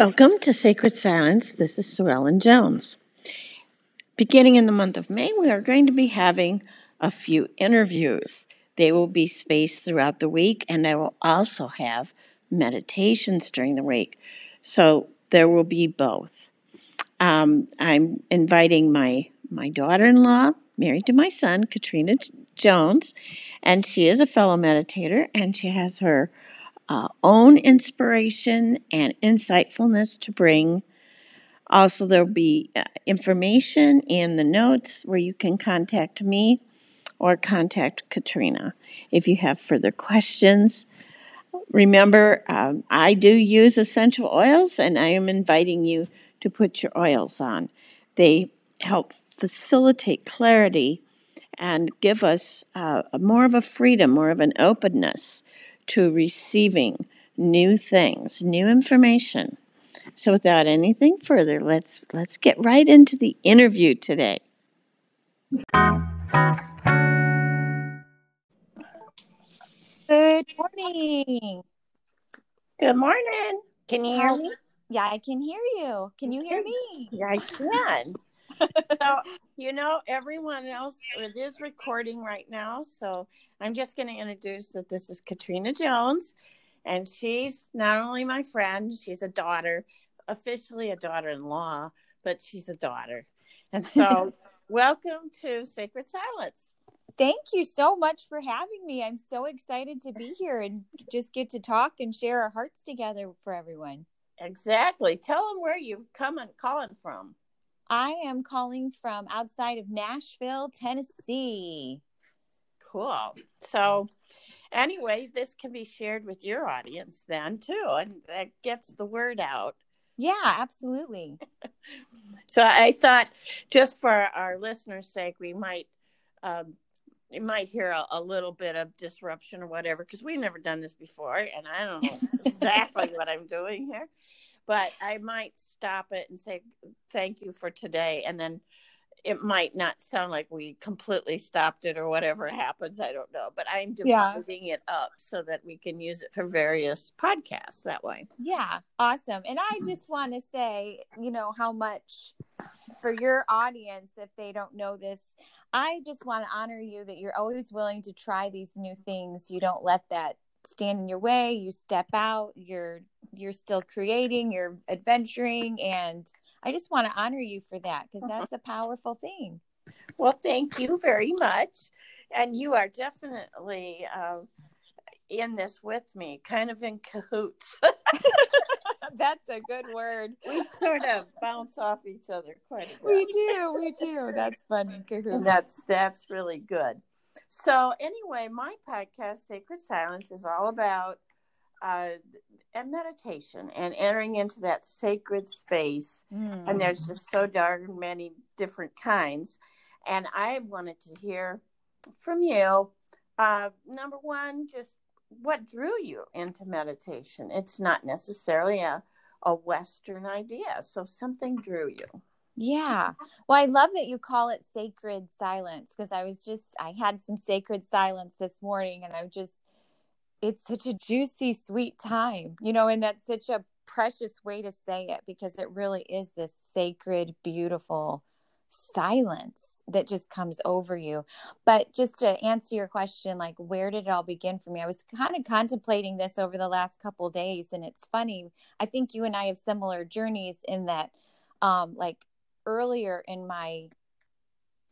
Welcome to Sacred Silence. This is Sue Ellen Jones. Beginning in the month of May, we are going to be having a few interviews. They will be spaced throughout the week, and I will also have meditations during the week. So there will be both. Um, I'm inviting my my daughter-in-law, married to my son, Katrina Jones, and she is a fellow meditator, and she has her uh, own inspiration and insightfulness to bring. Also, there'll be uh, information in the notes where you can contact me or contact Katrina if you have further questions. Remember, um, I do use essential oils, and I am inviting you to put your oils on. They help facilitate clarity and give us uh, more of a freedom, more of an openness to receiving new things, new information. So without anything further, let's let's get right into the interview today. Good morning. Good morning. Can you hear me? Yeah, I can hear you. Can you hear me? Yeah, I can. So, you know, everyone else, it is recording right now. So I'm just going to introduce that this is Katrina Jones. And she's not only my friend, she's a daughter, officially a daughter in law, but she's a daughter. And so, welcome to Sacred Silence. Thank you so much for having me. I'm so excited to be here and just get to talk and share our hearts together for everyone. Exactly. Tell them where you come and calling from. I am calling from outside of Nashville, Tennessee. Cool. So, anyway, this can be shared with your audience then too, and that gets the word out. Yeah, absolutely. so, I thought just for our listeners' sake, we might. Um, you might hear a, a, little bit of disruption or whatever because we've never done this before and i don't know exactly what i'm doing here but I might stop it and say thank you for today, and then it might not sound like we completely stopped it or whatever happens. I don't know, but I'm dividing yeah. it up so that we can use it for various podcasts that way. Yeah, awesome. And I just want to say, you know, how much for your audience, if they don't know this, I just want to honor you that you're always willing to try these new things. You don't let that stand in your way. You step out. You're you're still creating, you're adventuring, and I just want to honor you for that because uh-huh. that's a powerful thing. Well, thank you very much. And you are definitely uh, in this with me, kind of in cahoots. that's a good word. We sort of bounce off each other quite a bit. We do, we do. That's funny. Cahoots. That's that's really good. So anyway, my podcast, Sacred Silence, is all about uh, and meditation and entering into that sacred space. Mm. And there's just so darn many different kinds. And I wanted to hear from you. Uh, number one, just what drew you into meditation? It's not necessarily a, a Western idea. So something drew you. Yeah. Well, I love that you call it sacred silence because I was just, I had some sacred silence this morning and I just, it's such a juicy, sweet time, you know, and that's such a precious way to say it because it really is this sacred, beautiful silence that just comes over you. But just to answer your question, like where did it all begin for me? I was kind of contemplating this over the last couple days, and it's funny. I think you and I have similar journeys in that, um, like earlier in my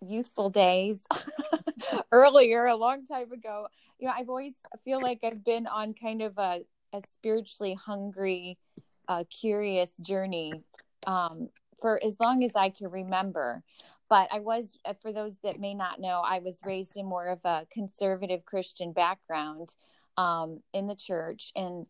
youthful days earlier a long time ago. You know i've always feel like i've been on kind of a, a spiritually hungry uh, curious journey um, for as long as i can remember. But i was uh, for those that may not know i was raised in more of a conservative christian background um, in the church. And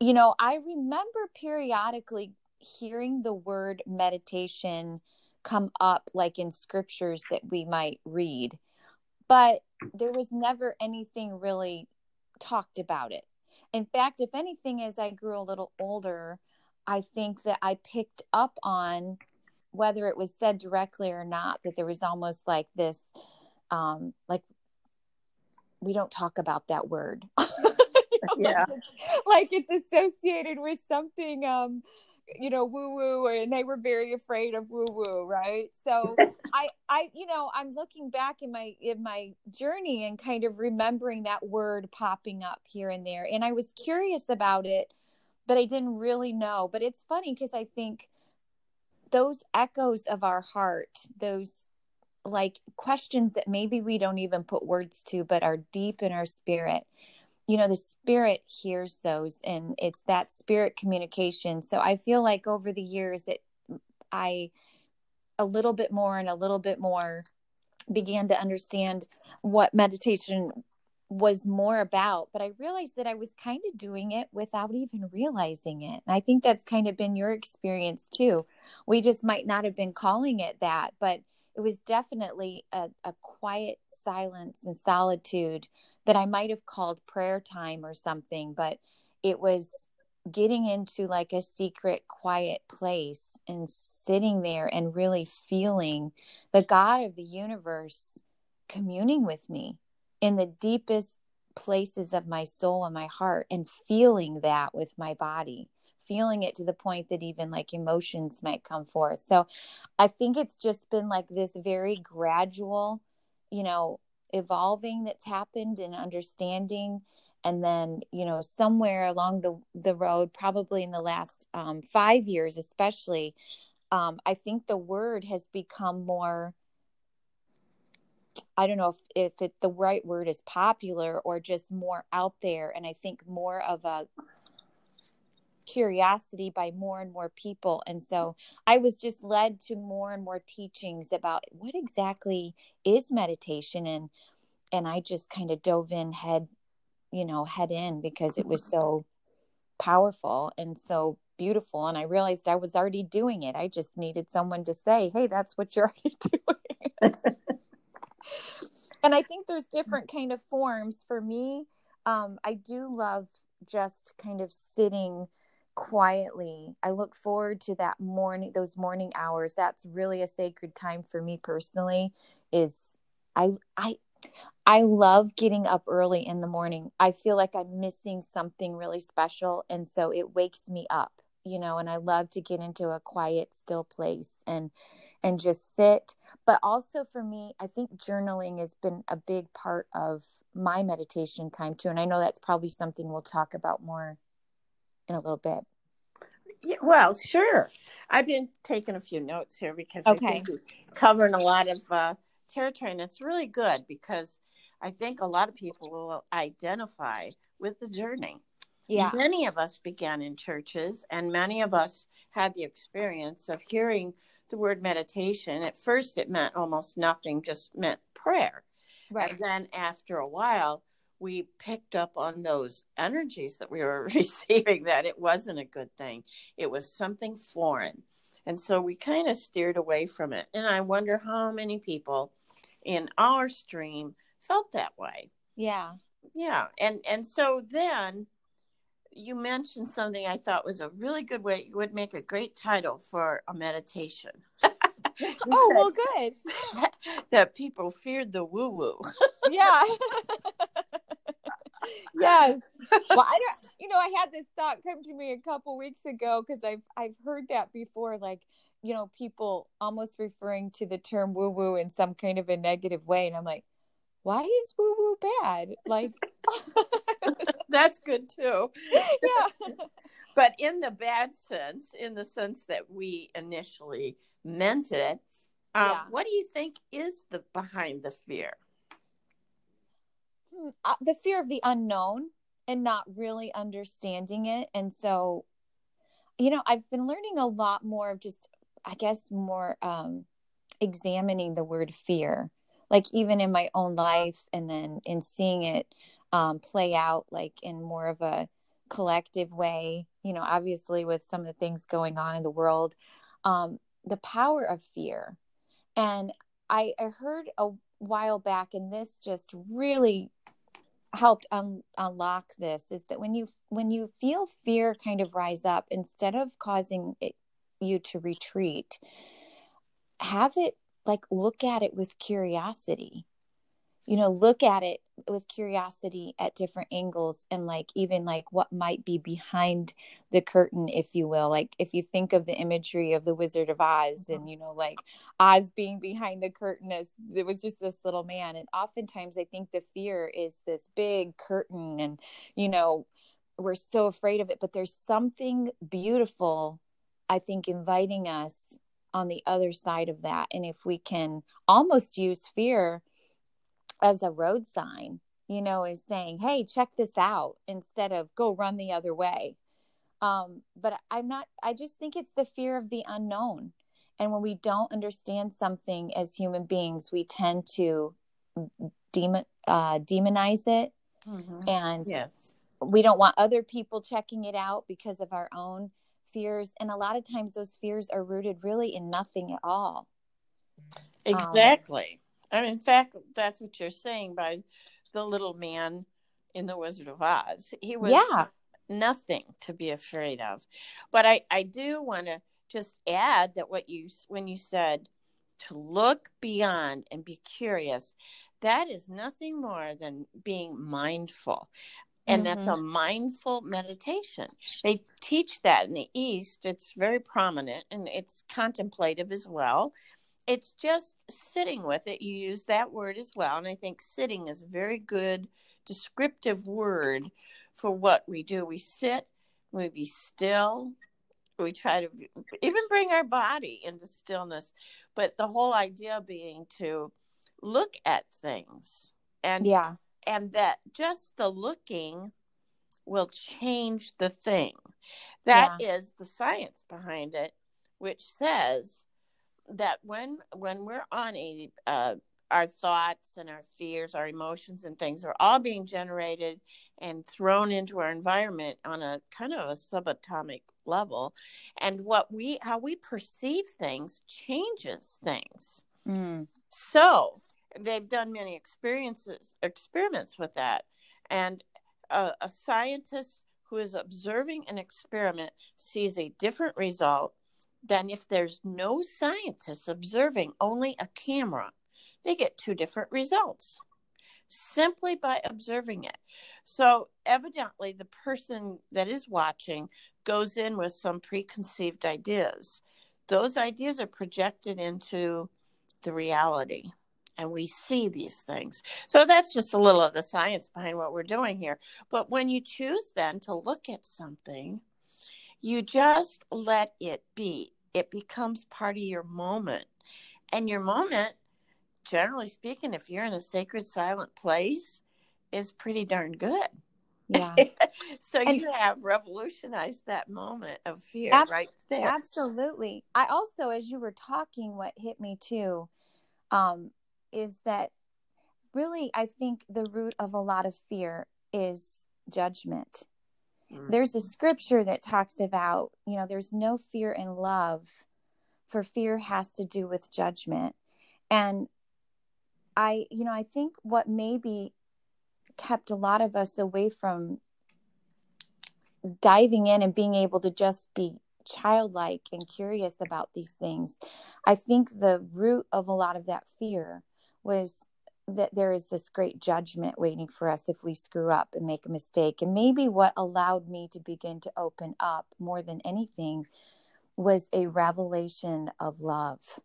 you know i remember periodically hearing the word meditation come up like in scriptures that we might read but there was never anything really talked about it. In fact if anything as i grew a little older i think that i picked up on whether it was said directly or not that there was almost like this um like we don't talk about that word. Yeah. Like it's associated with something um you know, woo woo, and they were very afraid of woo woo, right? So I, I, you know, I'm looking back in my in my journey and kind of remembering that word popping up here and there, and I was curious about it, but I didn't really know. But it's funny because I think those echoes of our heart, those like questions that maybe we don't even put words to, but are deep in our spirit you know the spirit hears those and it's that spirit communication. So i feel like over the years that i a little bit more and a little bit more began to understand what meditation was more about but i realized that i was kind of doing it without even realizing it. And i think that's kind of been your experience too. We just might not have been calling it that but it was definitely a, a quiet silence and solitude that I might have called prayer time or something, but it was getting into like a secret, quiet place and sitting there and really feeling the God of the universe communing with me in the deepest places of my soul and my heart and feeling that with my body feeling it to the point that even like emotions might come forth. So i think it's just been like this very gradual you know evolving that's happened and understanding. And then you know somewhere along the the road probably in the last um, five years especially um, i think the word has become more i don't know if, if it the right word is popular or just more out there. And i think more of a curiosity by more and more people. And so i was just led to more and more teachings about what exactly is meditation. And and i just kind of dove in head you know head in because it was so powerful and so beautiful. And i realized i was already doing it. I just needed someone to say hey that's what you're already doing. And i think there's different kind of forms. For me um, i do love just kind of sitting quietly. I look forward to that morning, those morning hours. That's really a sacred time for me personally. Is I I I love getting up early in the morning. I feel like I'm missing something really special, and so it wakes me up. You know, and I love to get into a quiet, still place and and just sit. But also for me, I think journaling has been a big part of my meditation time too. And I know that's probably something we'll talk about more in a little bit. Yeah, well, sure. I've been taking a few notes here because okay. I think we're covering a lot of uh, territory, and it's really good because I think a lot of people will identify with the journey. Yeah. Many of us began in churches, and many of us had the experience of hearing the word meditation. At first, it meant almost nothing, just meant prayer. Right. And then after a while, we picked up on those energies that we were receiving that it wasn't a good thing. It was something foreign. And so we kind of steered away from it. And I wonder how many people in our stream felt that way. Yeah. Yeah. And and so then you mentioned something I thought was a really good way it would make a great title for a meditation. oh, well good. that people feared the woo woo. yeah yes. Well, I don't. You know, I had this thought come to me a couple weeks ago because I've I've heard that before. Like, you know, people almost referring to the term woo woo in some kind of a negative way, and I'm like, why is woo woo bad? Like, that's good too. Yeah. But in the bad sense, in the sense that we initially meant it, um, yeah. what do you think is the behind the fear? Uh, the fear of the unknown and not really understanding it. And so you know i've been learning a lot more of just i guess more um examining the word fear like even in my own life and then in seeing it um play out like in more of a collective way you know obviously with some of the things going on in the world um the power of fear. And i i heard a while back and this just really helped un- unlock this is that when you when you feel fear kind of rise up instead of causing it, you to retreat have it like look at it with curiosity you know look at it with curiosity at different angles and like even like what might be behind the curtain if you will. Like if you think of the imagery of the wizard of oz mm-hmm. and you know like oz being behind the curtain as it was just this little man and oftentimes i think the fear is this big curtain and you know we're so afraid of it but there's something beautiful i think inviting us on the other side of that. And if we can almost use fear as a road sign, you know, is saying, hey, check this out instead of go run the other way. Um, but I'm not, I just think it's the fear of the unknown. And when we don't understand something as human beings, we tend to demon, uh, demonize it. Mm-hmm. And yes. we don't want other people checking it out because of our own fears. And a lot of times those fears are rooted really in nothing at all. Exactly. I mean, in fact, that's what you're saying by the little man in the Wizard of Oz. He was yeah. nothing to be afraid of. But I, I do want to just add that what you when you said to look beyond and be curious, that is nothing more than being mindful. And mm-hmm. that's a mindful meditation. They teach that in the East. It's very prominent and it's contemplative as well it's just sitting with it. You use that word as well. And I think sitting is a very good descriptive word for what we do. We sit, we be still, we try to even bring our body into stillness. But the whole idea being to look at things and yeah and that just the looking will change the thing That yeah. is the science behind it which says that when when we're on a uh, our thoughts and our fears, our emotions and things are all being generated and thrown into our environment on a kind of a subatomic level, and what we how we perceive things changes things. Mm. So they've done many experiences experiments with that, and a, a scientist who is observing an experiment sees a different result than if there's no scientists observing only a camera. They get two different results simply by observing it. So, evidently, the person that is watching goes in with some preconceived ideas. Those ideas are projected into the reality, and we see these things. So, that's just a little of the science behind what we're doing here. But when you choose then to look at something, you just let it be. It becomes part of your moment. And your moment, generally speaking, if you're in a sacred silent place, is pretty darn good. Yeah. so and, you have revolutionized that moment of fear ab- right there. Absolutely. I also, as you were talking, what hit me too um, is that really, I think the root of a lot of fear is judgment. Mm. There's a scripture that talks about, you know, there's no fear in love, for fear has to do with judgment. And I, you know, I think what maybe kept a lot of us away from diving in and being able to just be childlike and curious about these things. I think the root of a lot of that fear was that there is this great judgment waiting for us if we screw up and make a mistake. And maybe what allowed me to begin to open up more than anything was a revelation of love.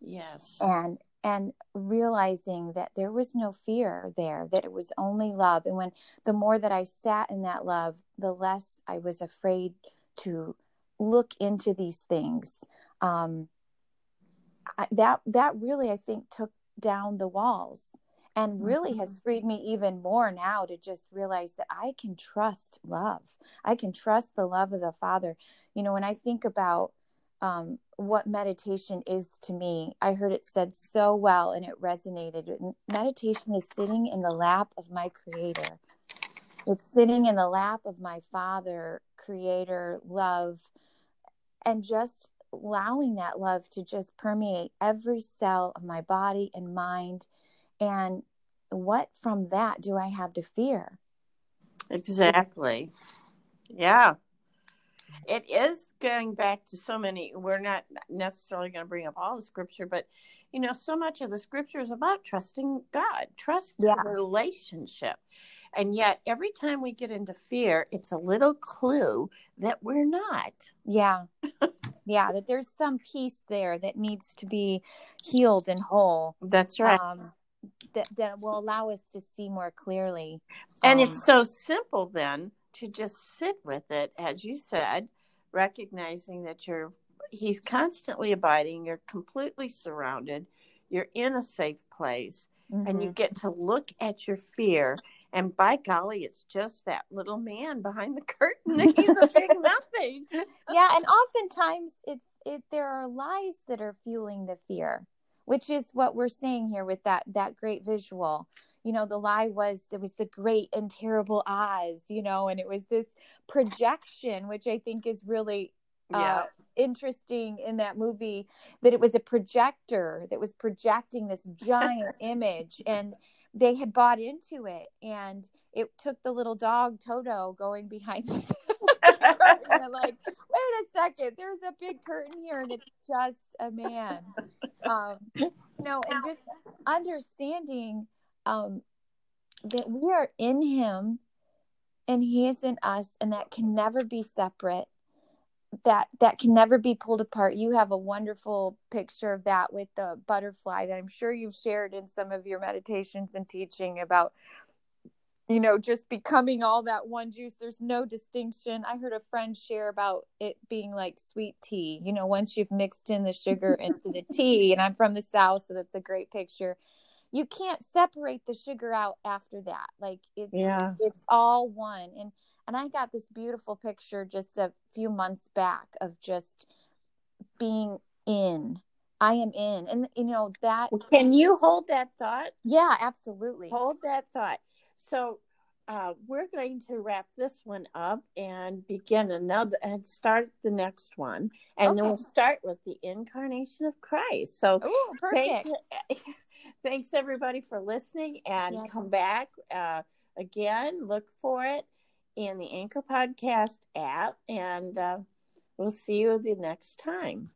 Yes. And and realizing that there was no fear there that it was only love and when the more that i sat in that love the less i was afraid to look into these things um, I, that that really i think took down the walls and really mm-hmm. has freed me even more now to just realize that I can trust love. I can trust the love of the Father. You know, when I think about um, what meditation is to me, I heard it said so well and it resonated. Meditation is sitting in the lap of my Creator. It's sitting in the lap of my Father, Creator, love, and just allowing that love to just permeate every cell of my body and mind and what from that do I have to fear? Exactly. Yeah. it is going back to so many we're not necessarily going to bring up all the scripture but you know so much of the scripture is about trusting god trust yeah. the relationship and yet every time we get into fear it's a little clue that we're not yeah yeah that there's some piece there that needs to be healed and whole that's right um, that, that will allow us to see more clearly and um, it's so simple then to just sit with it, as you said, recognizing that you're he's constantly abiding, you're completely surrounded, you're in a safe place, mm-hmm. and you mm-hmm. get to look at your fear. And by golly, it's just that little man behind the curtain. He's a big nothing. yeah, and oftentimes it's it there are lies that are fueling the fear, which is what we're seeing here with that that great visual you know the lie was there was the great and terrible Oz you know and it was this projection which i think is really uh, interesting in that movie that it was a projector that was projecting this giant image and they had bought into it and it took the little dog toto going behind the and I'm like, wait a second, there's a big curtain here and it's just a man. Um, know, and just understanding um, that we are in him and he is in us and that can never be separate that that can never be pulled apart. You have a wonderful picture of that with the butterfly that i'm sure you've shared in some of your meditations and teaching about you know just becoming all that one juice. There's no distinction. I heard a friend share about it being like sweet tea. You know once you've mixed in the sugar into the tea and i'm from the south so that's a great picture. You can't separate the sugar out after that. Like it's yeah. it's all one. And and i got this beautiful picture just a few months back of just being in. I am in. And you know that can you hold that thought? Yeah absolutely. Hold that thought. So uh, we're going to wrap this one up and begin another and start the next one. And okay. then we'll start with the incarnation of christ. So Ooh, perfect. thanks everybody for listening and yes. come back uh, again. Look for it in the Anchor Podcast app, and uh, we'll see you the next time.